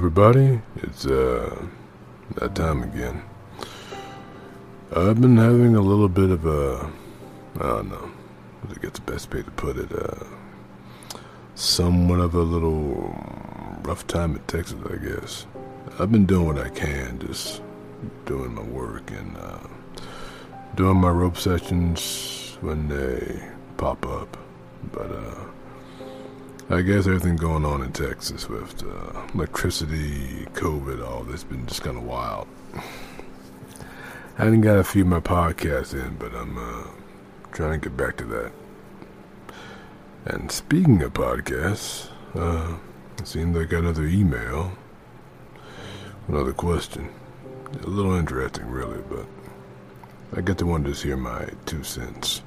everybody. It's uh that time again. I've been having a little bit of a I don't know. I guess the best way to put it. Uh, somewhat of a little rough time in Texas, I guess. I've been doing what I can, just doing my work and uh, doing my rope sessions when they pop up. But uh, I guess everything going on in Texas with uh, electricity, COVID, all this been just kind of wild. I didn't got a few of my podcasts in, but I'm uh, trying to get back to that. And speaking of podcasts, uh, it seems I got another email, another question. A little interesting, really, but I get to one to hear my two cents.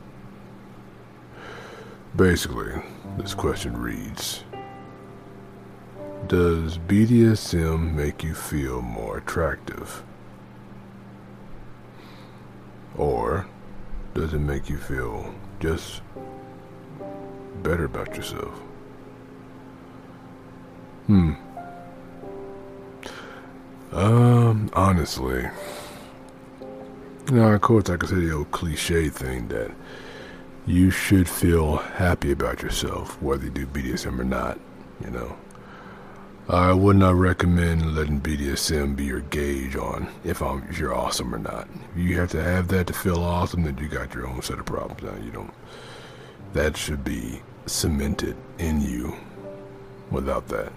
Basically, this question reads Does BDSM make you feel more attractive? Or does it make you feel just better about yourself? Hmm. Um, honestly, you know, of course, I could say the old cliche thing that you should feel happy about yourself, whether you do BDSM or not, you know. I would not recommend letting BDSM be your gauge on if I'm if you're awesome or not. You have to have that to feel awesome, then you got your own set of problems. Now you don't. That should be cemented in you. Without that,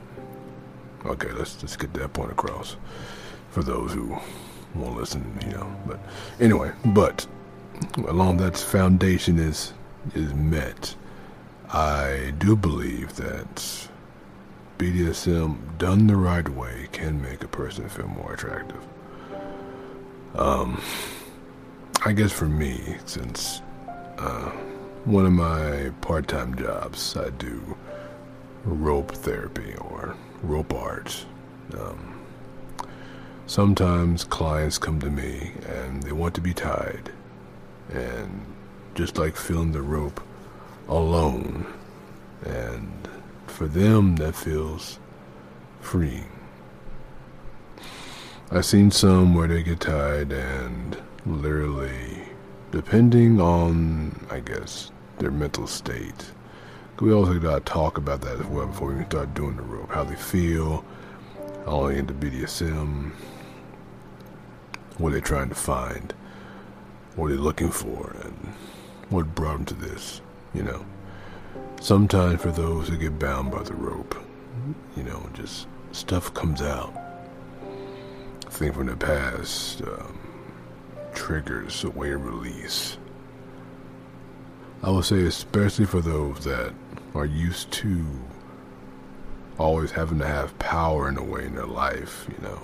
okay, let's just get that point across for those who won't listen. You know, but anyway, but along that foundation is is met, I do believe that BDSM done the right way can make a person feel more attractive. Um, I guess for me, since uh, one of my part-time jobs, I do rope therapy or rope art. Um, sometimes clients come to me and they want to be tied, and just like feeling the rope alone, and for them that feels freeing. I've seen some where they get tied and literally, depending on, I guess, their mental state. We also got to talk about that as well before we start doing the rope. How they feel, how long into BDSM, what they're trying to find, what they're looking for, and what brought them to this, you know. Sometimes for those who get bound by the rope, you know, just stuff comes out. Thing from the past um, triggers a way of release. I would say, especially for those that are used to always having to have power in a way in their life, you know,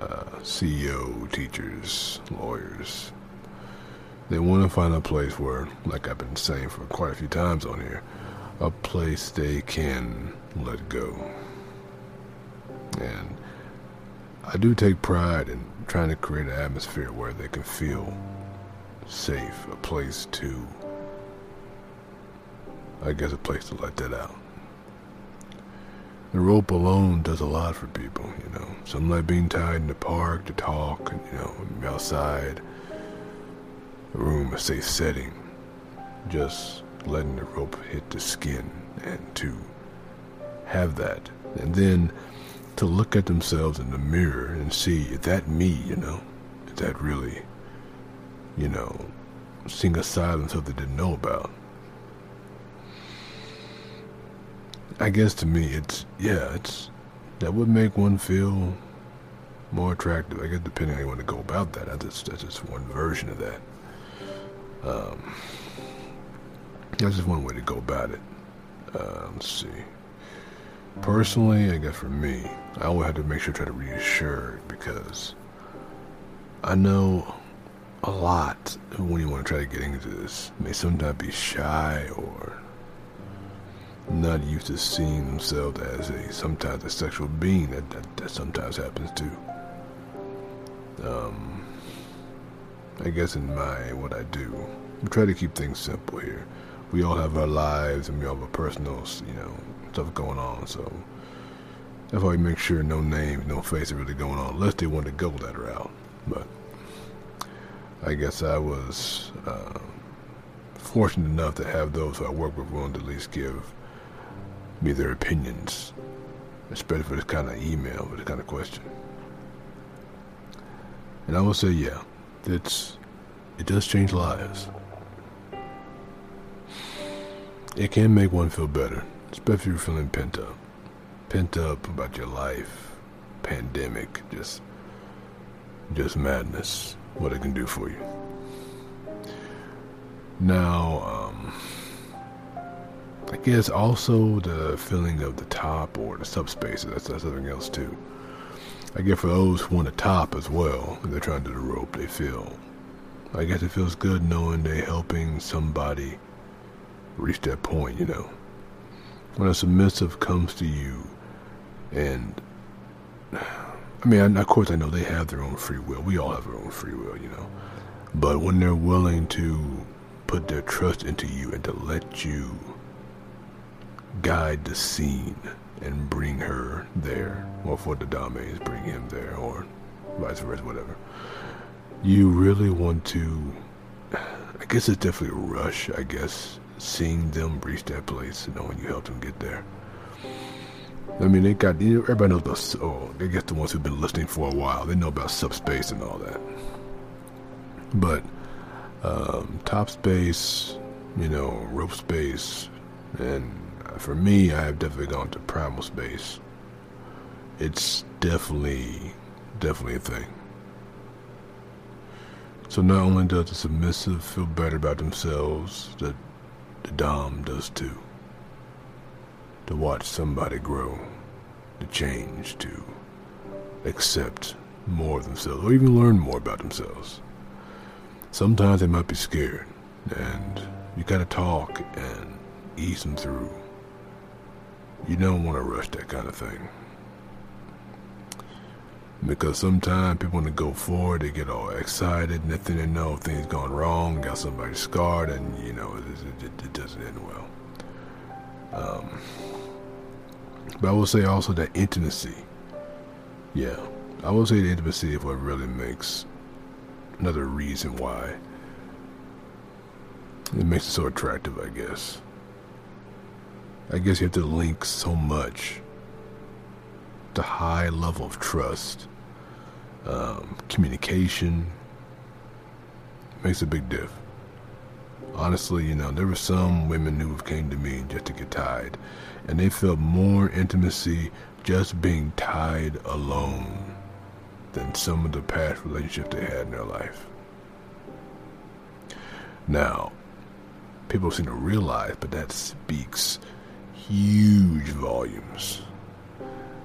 uh, CEO, teachers, lawyers, they want to find a place where, like I've been saying for quite a few times on here, a place they can let go. And I do take pride in trying to create an atmosphere where they can feel safe, a place to, I guess, a place to let that out. The rope alone does a lot for people, you know. Some like being tied in the park to talk, and, you know, outside room a safe setting, just letting the rope hit the skin and to have that. And then to look at themselves in the mirror and see, is that me, you know? Is that really, you know, seeing a of themselves they didn't know about? I guess to me, it's, yeah, it's, that would make one feel more attractive. I guess depending on how you want to go about that. Just, that's just one version of that. Um, that's just one way to go about it. Uh, let's see. Personally, I guess for me, I always have to make sure to try to reassure because I know a lot when you want to try to get into this may sometimes be shy or not used to seeing themselves as a sometimes a sexual being that that, that sometimes happens too. Um, I guess in my what I do, we try to keep things simple here. We all have our lives and we all have our personal, you know, stuff going on. So That's why we make sure no names, no faces really going on, unless they want to go that route. But I guess I was uh, fortunate enough to have those who I work with willing to at least give me their opinions, especially for this kind of email, for this kind of question. And I will say, yeah, it's it does change lives. It can make one feel better, especially if you're feeling pent up pent up about your life, pandemic, just just madness, what it can do for you. Now, um, I guess also the feeling of the top or the subspaces, that's, that's something else too. I guess for those who want to top as well, they're trying to do the rope, they feel, I guess it feels good knowing they're helping somebody reach that point, you know. When a submissive comes to you and I mean, of course, I know they have their own free will. We all have our own free will, you know. But when they're willing to put their trust into you and to let you guide the scene and bring her there, or for the dames, bring him there, or vice versa, whatever. You really want to, I guess it's definitely a rush, I guess, seeing them reach that place, and knowing you helped them get there. I mean, they got everybody knows about. Oh, I guess the ones who've been listening for a while, they know about subspace and all that. But um, top space, you know, rope space, and for me, I have definitely gone to primal space. It's definitely, definitely a thing. So not only does the submissive feel better about themselves, the, the dom does too to watch somebody grow, to change, to accept more of themselves, or even learn more about themselves. Sometimes they might be scared, and you gotta talk and ease them through. You don't want to rush that kind of thing. Because sometimes people want to go forward, they get all excited, then they know things gone wrong, got somebody scarred, and you know, it, it, it doesn't end well. Um, but I will say also that intimacy. Yeah, I will say the intimacy is what really makes another reason why it makes it so attractive, I guess. I guess you have to link so much. The high level of trust, um, communication, makes a big diff. Honestly, you know, there were some women who came to me just to get tied, and they felt more intimacy just being tied alone than some of the past relationships they had in their life. Now, people seem to realize, but that speaks huge volumes.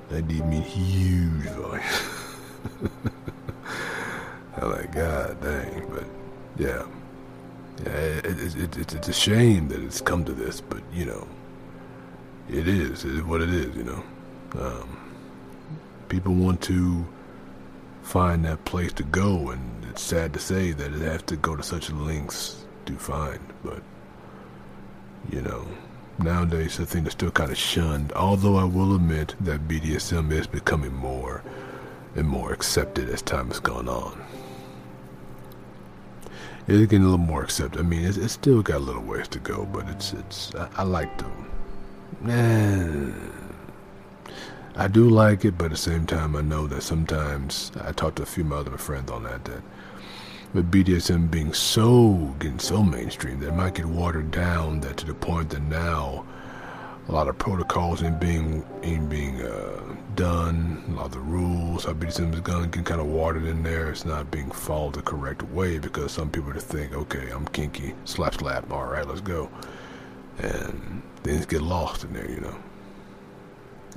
That did mean huge volumes. I'm like, God dang, but yeah. Yeah, it, it, it, it's a shame that it's come to this, but you know, it is. It is what it is, you know. Um, people want to find that place to go, and it's sad to say that it has to go to such lengths to find, but you know, nowadays I think it's still kind of shunned. Although I will admit that BDSM is becoming more and more accepted as time has gone on. It's getting a little more accepted. I mean, it's, it's still got a little ways to go, but it's it's. I, I like them. Eh, I do like it, but at the same time, I know that sometimes I talked to a few of my other friends on that. That with BDSM being so getting so mainstream, that it might get watered down. That to the point that now a lot of protocols ain't being ain't being uh, done. A lot of the rules, how BDSM is going, get kind of watered in there. It's not being followed the correct way because some people just think, okay, I'm kinky, slap slap, all right, let's go, and things get lost in there, you know.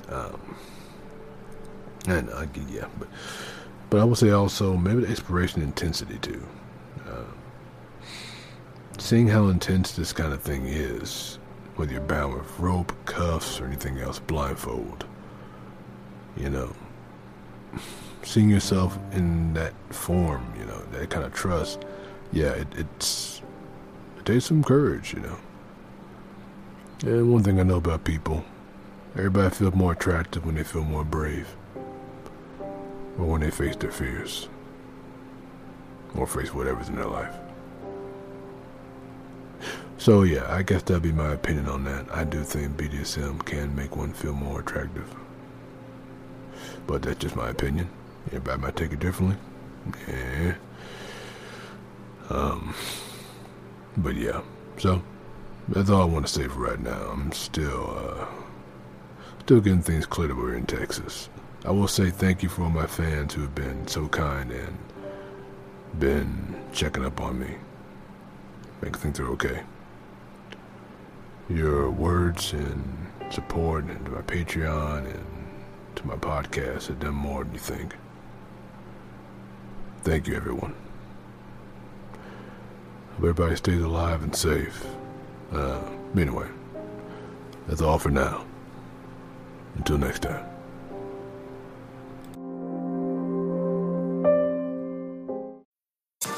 Um, and I get yeah, but but I would say also maybe the exploration intensity too. Uh, seeing how intense this kind of thing is whether you're bound with rope, cuffs, or anything else, blindfold. You know, seeing yourself in that form, you know, that kind of trust, yeah, it, it's it takes some courage, you know. And one thing I know about people, Everybody feels more attractive when they feel more brave. Or when they face their fears. Or face whatever's in their life. So yeah, I guess that'd be my opinion on that. I do think BDSM can make one feel more attractive. But that's just my opinion. Everybody might take it differently. Yeah. Um but yeah. So that's all I want to say for right now. I'm still uh still getting things cleared over in Texas. I will say thank you for all my fans who have been so kind and been checking up on me, making they're okay. Your words and support and to my Patreon and to my podcast have done more than you think. Thank you, everyone. Hope everybody stays alive and safe. Uh, anyway, that's all for now. Until next time.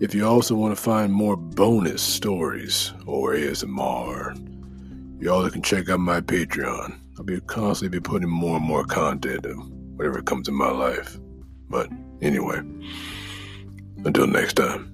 if you also want to find more bonus stories or ASMR, you all can check out my Patreon. I'll be constantly be putting more and more content of whatever comes in my life. But anyway, until next time.